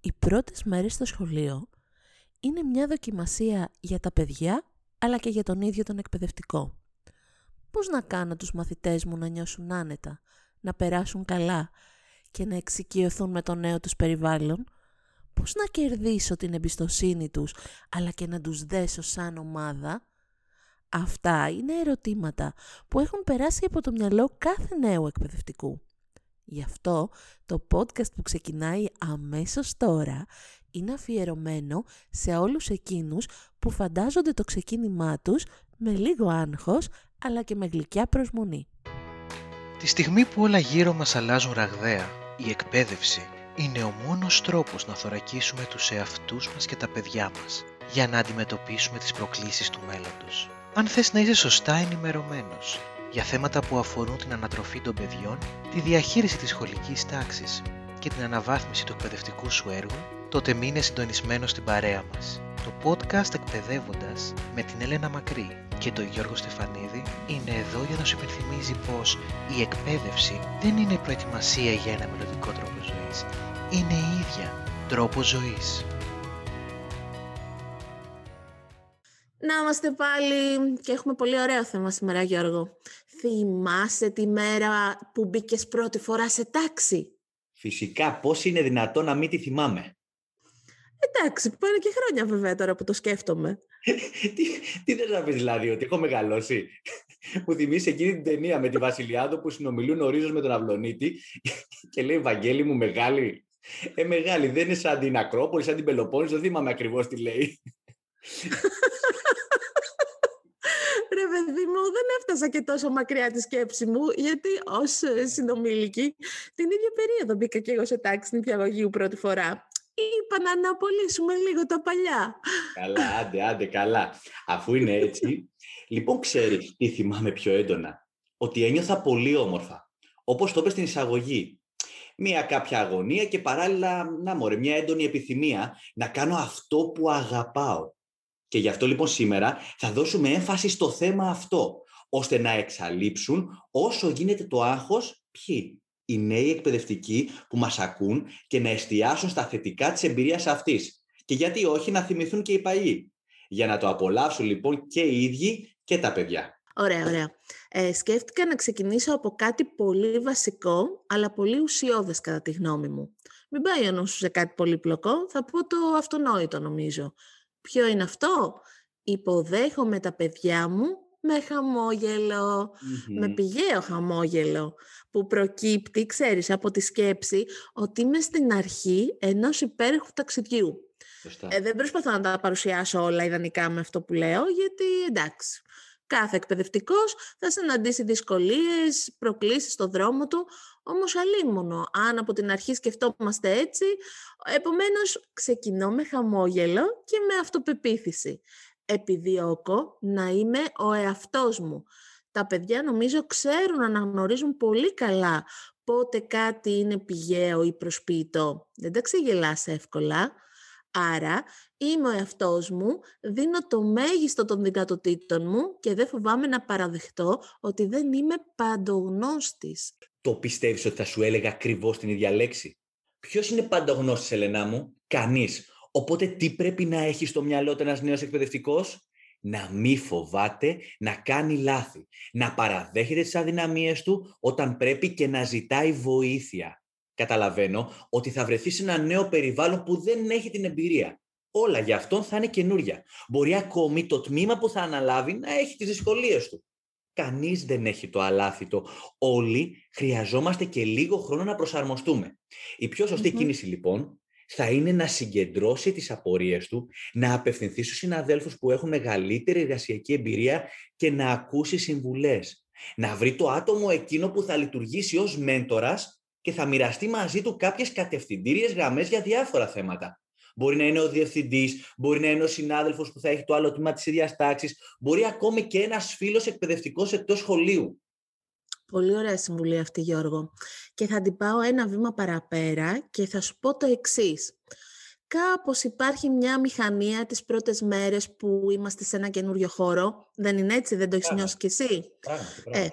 Οι πρώτες μέρες στο σχολείο είναι μια δοκιμασία για τα παιδιά αλλά και για τον ίδιο τον εκπαιδευτικό. Πώς να κάνω τους μαθητές μου να νιώσουν άνετα, να περάσουν καλά και να εξοικειωθούν με το νέο τους περιβάλλον, πώς να κερδίσω την εμπιστοσύνη τους αλλά και να τους δέσω σαν ομάδα; Αυτά είναι ερωτήματα που έχουν περάσει από το μυαλό κάθε νέου εκπαιδευτικού. Γι' αυτό το podcast που ξεκινάει αμέσως τώρα είναι αφιερωμένο σε όλους εκείνους που φαντάζονται το ξεκίνημά τους με λίγο άγχος αλλά και με γλυκιά προσμονή. Τη στιγμή που όλα γύρω μας αλλάζουν ραγδαία, η εκπαίδευση είναι ο μόνος τρόπος να θωρακίσουμε τους εαυτούς μας και τα παιδιά μας για να αντιμετωπίσουμε τις προκλήσεις του μέλλοντος. Αν θες να είσαι σωστά ενημερωμένος για θέματα που αφορούν την ανατροφή των παιδιών, τη διαχείριση της σχολικής τάξης και την αναβάθμιση του εκπαιδευτικού σου έργου, τότε μείνε συντονισμένο στην παρέα μας. Το podcast «Εκπαιδεύοντας» με την Έλενα Μακρύ και τον Γιώργο Στεφανίδη είναι εδώ για να σου υπενθυμίζει πως η εκπαίδευση δεν είναι προετοιμασία για ένα μελλοντικό τρόπο ζωής. Είναι η ίδια τρόπο ζωής. Να είμαστε πάλι και έχουμε πολύ ωραίο θέμα σήμερα Γιώργο. Θυμάσαι τη μέρα που μπήκες πρώτη φορά σε τάξη; Φυσικά, πώς είναι δυνατόν να μην τη θυμάμαι; Εντάξει, πάνε και χρόνια βέβαια τώρα που το σκέφτομαι. τι, τι θες να πεις δηλαδή, ότι έχω μεγαλώσει; Μου θυμίσει εκείνη την ταινία με τη Βασιλιάδο που συνομιλούν ο Ρίζος με τον Αυλονίτη και λέει «Βαγγέλη μου μεγάλη». Ε, μεγάλη, δεν είναι σαν την Ακρόπολη, σαν την Πελοπόννησο, δεν θυμάμαι ακριβώς τι λέει. Ρε παιδί μου, δεν έφτασα και τόσο μακριά τη σκέψη μου, γιατί ως συνομιλική την ίδια περίοδο μπήκα και εγώ σε τάξη νηπιαγωγείου πρώτη φορά. Είπα να αναπολύσουμε λίγο τα παλιά. Καλά, άντε, άντε, καλά. Αφού είναι έτσι, λοιπόν ξέρεις τι θυμάμαι πιο έντονα; Ότι ένιωθα πολύ όμορφα. Όπως το είπες στην εισαγωγή. Μία κάποια αγωνία και παράλληλα, να μωρέ, μια έντονη επιθυμία να κάνω αυτό που αγαπάω. Και γι' αυτό λοιπόν σήμερα θα δώσουμε έμφαση στο θέμα αυτό, ώστε να εξαλείψουν όσο γίνεται το άγχος ποιοι, οι νέοι εκπαιδευτικοί που μας ακούν και να εστιάσουν στα θετικά της εμπειρίας αυτής. Και γιατί όχι να θυμηθούν και οι παλιοί. Για να το απολαύσουν λοιπόν και οι ίδιοι και τα παιδιά. Ωραία, ωραία. Ε, σκέφτηκα να ξεκινήσω από κάτι πολύ βασικό, αλλά πολύ ουσιώδες κατά τη γνώμη μου. Μην πάει ο νους σε κάτι πολύπλοκο, θα πω το αυτονόητο νομίζω. Ποιο είναι αυτό; Υποδέχομαι τα παιδιά μου με χαμογελο με πηγαίο χαμόγελο, που προκύπτει, ξέρεις, από τη σκέψη ότι είμαι στην αρχή ενός υπέροχου ταξιδιού. Ε, δεν προσπαθώ να τα παρουσιάσω όλα ιδανικά με αυτό που λέω, γιατί εντάξει, κάθε εκπαιδευτικός θα συναντήσει δυσκολίες, προκλήσεις στο δρόμο του, όμως αλίμονο, αν από την αρχή σκεφτόμαστε έτσι, επομένως ξεκινώ με χαμόγελο και με αυτοπεποίθηση επιδιώκω να είμαι ο εαυτός μου. Τα παιδιά νομίζω ξέρουν να αναγνωρίζουν πολύ καλά πότε κάτι είναι πηγαίο ή προσποιητό. Δεν τα ξεγελάς εύκολα. Άρα είμαι ο εαυτός μου, δίνω το μέγιστο των δυνατοτήτων μου και δεν φοβάμαι να παραδεχτώ ότι δεν είμαι παντογνώστης. Το πιστεύεις ότι θα σου έλεγα ακριβώς την ίδια λέξη; Ποιος είναι παντογνώστης, Ελενά μου; Κανείς. Οπότε τι πρέπει να έχει στο μυαλό του ένας νέος εκπαιδευτικός; Να μη φοβάται να κάνει λάθη. Να παραδέχεται τις αδυναμίες του όταν πρέπει και να ζητάει βοήθεια. Καταλαβαίνω ότι θα βρεθεί σε ένα νέο περιβάλλον που δεν έχει την εμπειρία. Όλα για αυτόν θα είναι καινούρια. Μπορεί ακόμη το τμήμα που θα αναλάβει να έχει τις δυσκολίες του. Κανείς δεν έχει το αλάθητο. Όλοι χρειαζόμαστε και λίγο χρόνο να προσαρμοστούμε. Η πιο σωστη κίνηση λοιπόν θα είναι να συγκεντρώσει τις απορίες του, να απευθυνθεί στους συναδέλφους που έχουν μεγαλύτερη εργασιακή εμπειρία και να ακούσει συμβουλές. Να βρει το άτομο εκείνο που θα λειτουργήσει ως μέντορας και θα μοιραστεί μαζί του κάποιες κατευθυντήριες γραμμές για διάφορα θέματα. Μπορεί να είναι ο διευθυντής, μπορεί να είναι ο συνάδελφος που θα έχει το άλλο τμήμα της ίδιας τάξης, μπορεί ακόμη και ένας φίλος εκπαιδευτικός εκτός σχολείου. Πολύ ωραία συμβουλή αυτή, Γιώργο. Και θα την πάω ένα βήμα παραπέρα και θα σου πω το εξής. Κάπως υπάρχει μια μηχανία τις πρώτες μέρες που είμαστε σε ένα καινούριο χώρο. Δεν είναι έτσι, δεν το έχεις νιώσει κι εσύ; Ε,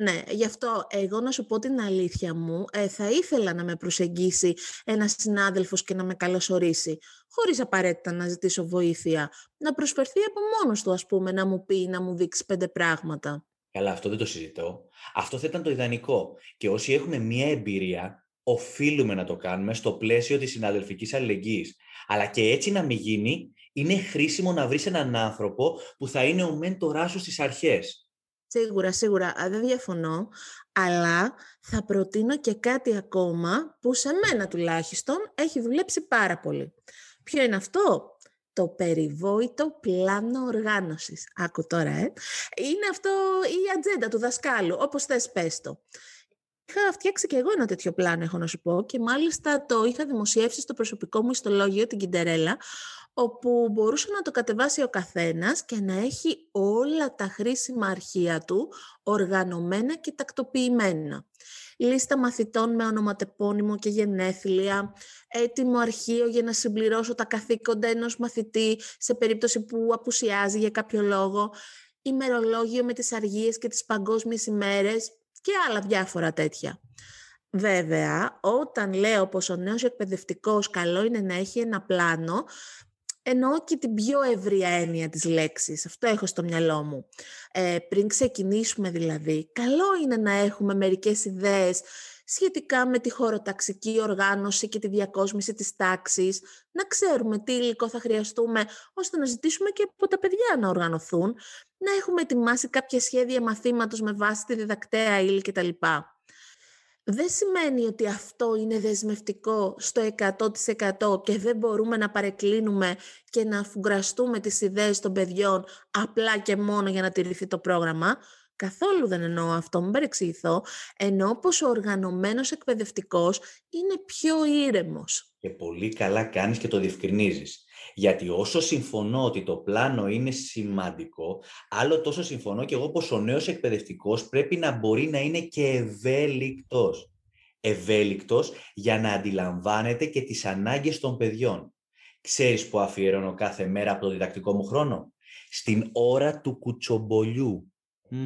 Ναι, γι' αυτό εγώ να σου πω την αλήθεια μου, ε, θα ήθελα να με προσεγγίσει ένας συνάδελφος και να με καλωσορίσει, χωρίς απαραίτητα να ζητήσω βοήθεια. Να προσφερθεί από μόνος του, ας πούμε, να μου πει, να μου δείξει πέντε πράγματα. Καλά, αυτό δεν το συζητώ. Αυτό θα ήταν το ιδανικό. Και όσοι έχουμε μία εμπειρία, οφείλουμε να το κάνουμε στο πλαίσιο της συναδελφικής αλληλεγγύης. Αλλά και έτσι να μην γίνει, είναι χρήσιμο να βρεις έναν άνθρωπο που θα είναι ο μέντοράς σου στις αρχές. Σίγουρα, σίγουρα, δεν διαφωνώ, αλλά θα προτείνω και κάτι ακόμα που σε μένα τουλάχιστον έχει δουλέψει πάρα πολύ. Ποιο είναι αυτό; Το περιβόητο πλάνο οργάνωσης. Άκου τώρα, ε. Είναι αυτό η ατζέντα του δασκάλου, όπως θες πες το. Είχα φτιάξει και εγώ ένα τέτοιο πλάνο, έχω να σου πω, και μάλιστα το είχα δημοσιεύσει στο προσωπικό μου ιστολόγιο, την Κιντερέλα, όπου μπορούσε να το κατεβάσει ο καθένας και να έχει όλα τα χρήσιμα αρχεία του οργανωμένα και τακτοποιημένα. Λίστα μαθητών με ονοματεπώνυμο και γενέθλια, έτοιμο αρχείο για να συμπληρώσω τα καθήκοντα ενός μαθητή σε περίπτωση που απουσιάζει για κάποιο λόγο, ημερολόγιο με τις αργίες και τις παγκόσμιες ημέρες και άλλα διάφορα τέτοια. Βέβαια, όταν λέω πως ο νέος εκπαιδευτικός καλό είναι να έχει ένα πλάνο, εννοώ και την πιο ευρία έννοια της λέξης. Αυτό έχω στο μυαλό μου. Ε, πριν ξεκινήσουμε δηλαδή, καλό είναι να έχουμε μερικές ιδέες σχετικά με τη χωροταξική οργάνωση και τη διακόσμηση της τάξης, να ξέρουμε τι υλικό θα χρειαστούμε, ώστε να ζητήσουμε και από τα παιδιά να οργανωθούν, να έχουμε ετοιμάσει κάποια σχέδια μαθήματος με βάση τη διδακτέα ύλη κτλ δεν σημαίνει ότι αυτό είναι δεσμευτικό στο 100% και δεν μπορούμε να παρεκκλίνουμε και να αφουγκραστούμε τις ιδέες των παιδιών απλά και μόνο για να τηρηθεί το πρόγραμμα. Καθόλου δεν εννοώ αυτό, μην παρεξηγηθώ. Εννοώ πως ο οργανωμένος εκπαιδευτικός είναι πιο ήρεμος. Και πολύ καλά κάνεις και το διευκρινίζεις. Γιατί όσο συμφωνώ ότι το πλάνο είναι σημαντικό, άλλο τόσο συμφωνώ και εγώ πως ο νέος εκπαιδευτικός πρέπει να μπορεί να είναι και ευέλικτος. Ευέλικτος για να αντιλαμβάνεται και τις ανάγκες των παιδιών. Ξέρεις που αφιερώνω κάθε μέρα από το διδακτικό μου χρόνο; Στην ώρα του κουτσομπολιού.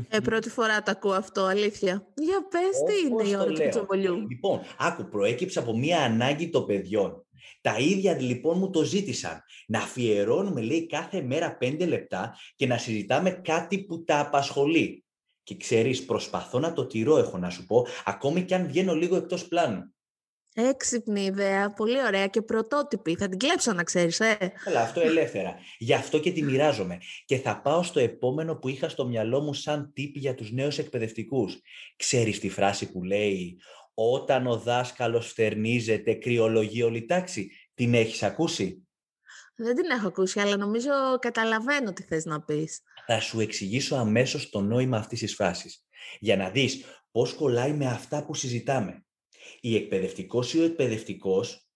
Ε, πρώτη φορά το ακούω αυτό, αλήθεια. Για πες, τι είναι η ώρα του κουτσομπολιού. Λοιπόν, άκου, προέκυψε από μία ανάγκη των παιδιών. Τα ίδια λοιπόν μου το ζήτησαν. Να αφιερώνουμε, λέει, κάθε μέρα πέντε λεπτά και να συζητάμε κάτι που τα απασχολεί. Και ξέρεις, προσπαθώ να το τηρώ, έχω να σου πω, ακόμη και αν βγαίνω λίγο εκτός πλάνου. Έξυπνη ιδέα, πολύ ωραία και πρωτότυπη. Θα την κλέψω να ξέρεις, ε. Καλά, αυτό ελεύθερα. Γι' αυτό και τη μοιράζομαι. Και θα πάω στο επόμενο που είχα στο μυαλό μου σαν τύπη για τους νέους εκπαιδευτικούς. Ξέρεις τη φράση που λέει «Όταν ο δάσκαλος φτερνίζεται, κρυολογεί όλη τάξη». Την έχεις ακούσει; Δεν την έχω ακούσει, αλλά νομίζω καταλαβαίνω τι θες να πεις. Θα σου εξηγήσω αμέσως το νόημα αυτής της φράσης. Για να δεις πώς κολλάει με αυτά που συζητάμε η εκπαιδευτικός ή ο εκπαιδευτικός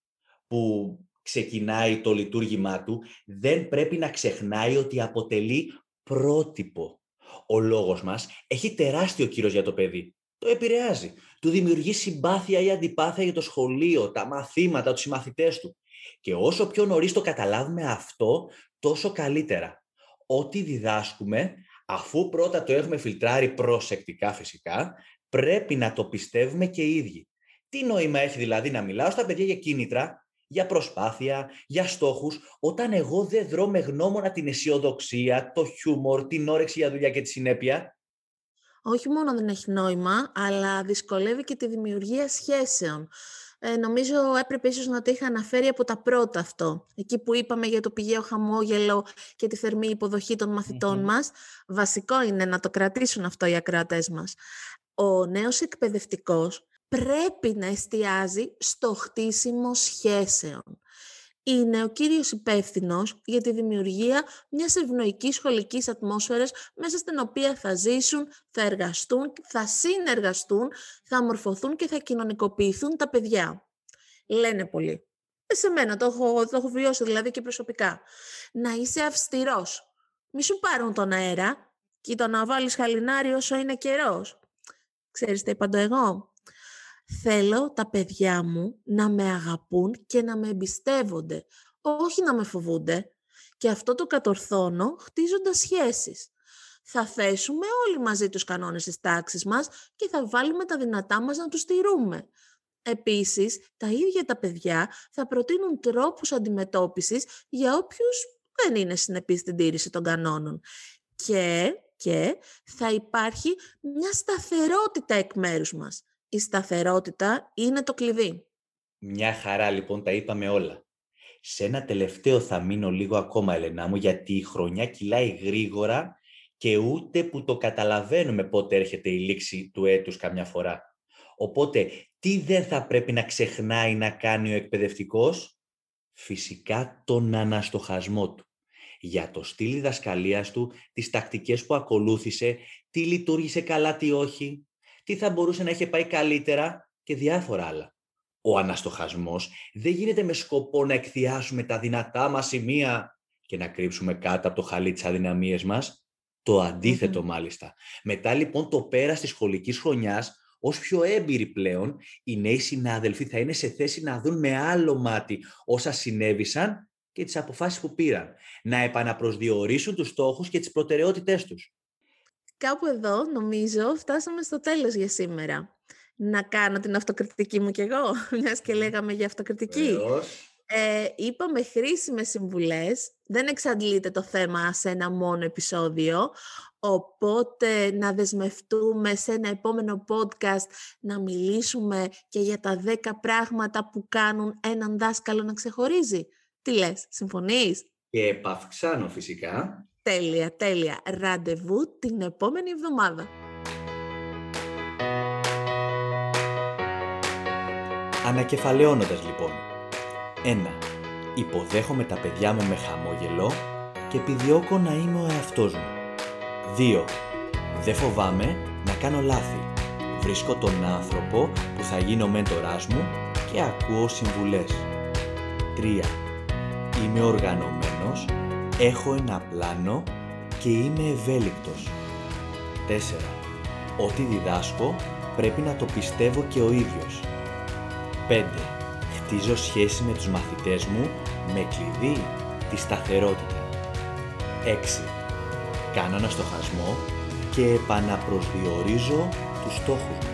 που ξεκινάει το λειτουργήμά του δεν πρέπει να ξεχνάει ότι αποτελεί πρότυπο. Ο λόγος μας έχει τεράστιο κύρος για το παιδί. Το επηρεάζει. Του δημιουργεί συμπάθεια ή αντιπάθεια για το σχολείο, τα μαθήματα, τους συμμαθητές του. Και όσο πιο νωρίς το καταλάβουμε αυτό, τόσο καλύτερα. Ό,τι διδάσκουμε, αφού πρώτα το έχουμε φιλτράρει προσεκτικά φυσικά, πρέπει να το πιστεύουμε και οι ίδιοι. Τι νόημα έχει δηλαδή να μιλάω στα παιδιά για κίνητρα, για προσπάθεια, για στόχους, όταν εγώ δεν δρώ με γνώμονα την αισιοδοξία, το χιούμορ, την όρεξη για δουλειά και τη συνέπεια; Όχι μόνο δεν έχει νόημα, αλλά δυσκολεύει και τη δημιουργία σχέσεων. Ε, νομίζω έπρεπε ίσως να το είχα αναφέρει από τα πρώτα αυτό. Εκεί που είπαμε για το πηγαίο χαμόγελο και τη θερμή υποδοχή των μαθητών μας, βασικό είναι να το κρατήσουν αυτό οι ακροατές μας. Ο νέος εκπαιδευτικός πρέπει να εστιάζει στο χτίσιμο σχέσεων. Είναι ο κύριος υπεύθυνος για τη δημιουργία μιας ευνοϊκής σχολικής ατμόσφαιρας μέσα στην οποία θα ζήσουν, θα εργαστούν, θα συνεργαστούν, θα αμορφωθούν και θα κοινωνικοποιηθούν τα παιδιά. Λένε πολλοί. Ε, σε μένα το έχω, το έχω βιώσει δηλαδή και προσωπικά. Να είσαι αυστηρός. Μη σου πάρουν τον αέρα και το να βάλεις χαλινάρι όσο είναι καιρός. Ξέρεις τι είπα το εγώ; Θέλω τα παιδιά μου να με αγαπούν και να με εμπιστεύονται, όχι να με φοβούνται. Και αυτό το κατορθώνω χτίζοντας σχέσεις. Θα θέσουμε όλοι μαζί τους κανόνες της τάξης μας και θα βάλουμε τα δυνατά μας να τους στηρούμε. Επίσης, τα ίδια τα παιδιά θα προτείνουν τρόπους αντιμετώπισης για όποιους δεν είναι συνεπείς στην τήρηση των κανόνων. Και, και θα υπάρχει μια σταθερότητα εκ μέρους μας. Η σταθερότητα είναι το κλειδί. Μια χαρά λοιπόν τα είπαμε όλα. Σε ένα τελευταίο θα μείνω λίγο ακόμα, Ελενά μου, γιατί η χρονιά κυλάει γρήγορα και ούτε που το καταλαβαίνουμε πότε έρχεται η λήξη του έτους καμιά φορά. Οπότε, τι δεν θα πρέπει να ξεχνάει να κάνει ο εκπαιδευτικός; Φυσικά τον αναστοχασμό του. Για το στυλ διδασκαλίας του, τις τακτικές που ακολούθησε, τι λειτουργήσε καλά, τι όχι, τι θα μπορούσε να είχε πάει καλύτερα και διάφορα άλλα. Ο αναστοχασμός δεν γίνεται με σκοπό να εκθιάσουμε τα δυνατά μας σημεία και να κρύψουμε κάτω από το χαλί τις αδυναμίες μας. Το αντιθετο μάλιστα. Μετά λοιπόν το πέρας της σχολικής χρονιάς, ως πιο έμπειροι πλέον, οι νέοι συνάδελφοι θα είναι σε θέση να δουν με άλλο μάτι όσα συνέβησαν και τις αποφάσεις που πήραν. Να επαναπροσδιορίσουν τους στόχους και τις προτεραιότητές τους. Κάπου εδώ, νομίζω, φτάσαμε στο τέλος για σήμερα να κάνω την αυτοκριτική μου κι εγώ, μιας και λέγαμε για αυτοκριτική. Ε, είπαμε χρήσιμες συμβουλές, δεν εξαντλείται το θέμα σε ένα μόνο επεισόδιο, οπότε να δεσμευτούμε σε ένα επόμενο podcast να μιλήσουμε και για τα 10 πράγματα που κάνουν έναν δάσκαλο να ξεχωρίζει. Τι λες, συμφωνείς; Και επαυξάνω φυσικά. Τέλεια, τέλεια. Ραντεβού την επόμενη εβδομάδα. Ανακεφαλαιώνοντας λοιπόν. 1. Υποδέχομαι τα παιδιά μου με χαμόγελο και επιδιώκω να είμαι ο εαυτός μου. 2. Δεν φοβάμαι να κάνω λάθη. Βρίσκω τον άνθρωπο που θα γίνει ο μέντοράς μου και ακούω συμβουλές. 3. Είμαι οργανωμένος, έχω ένα πλάνο και είμαι ευέλικτος. 4. Ό,τι διδάσκω πρέπει να το πιστεύω και ο ίδιος. 5. Χτίζω σχέση με τους μαθητές μου με κλειδί τη σταθερότητα. 6. Κάνω ένα στοχασμό και επαναπροσδιορίζω τους στόχους μου.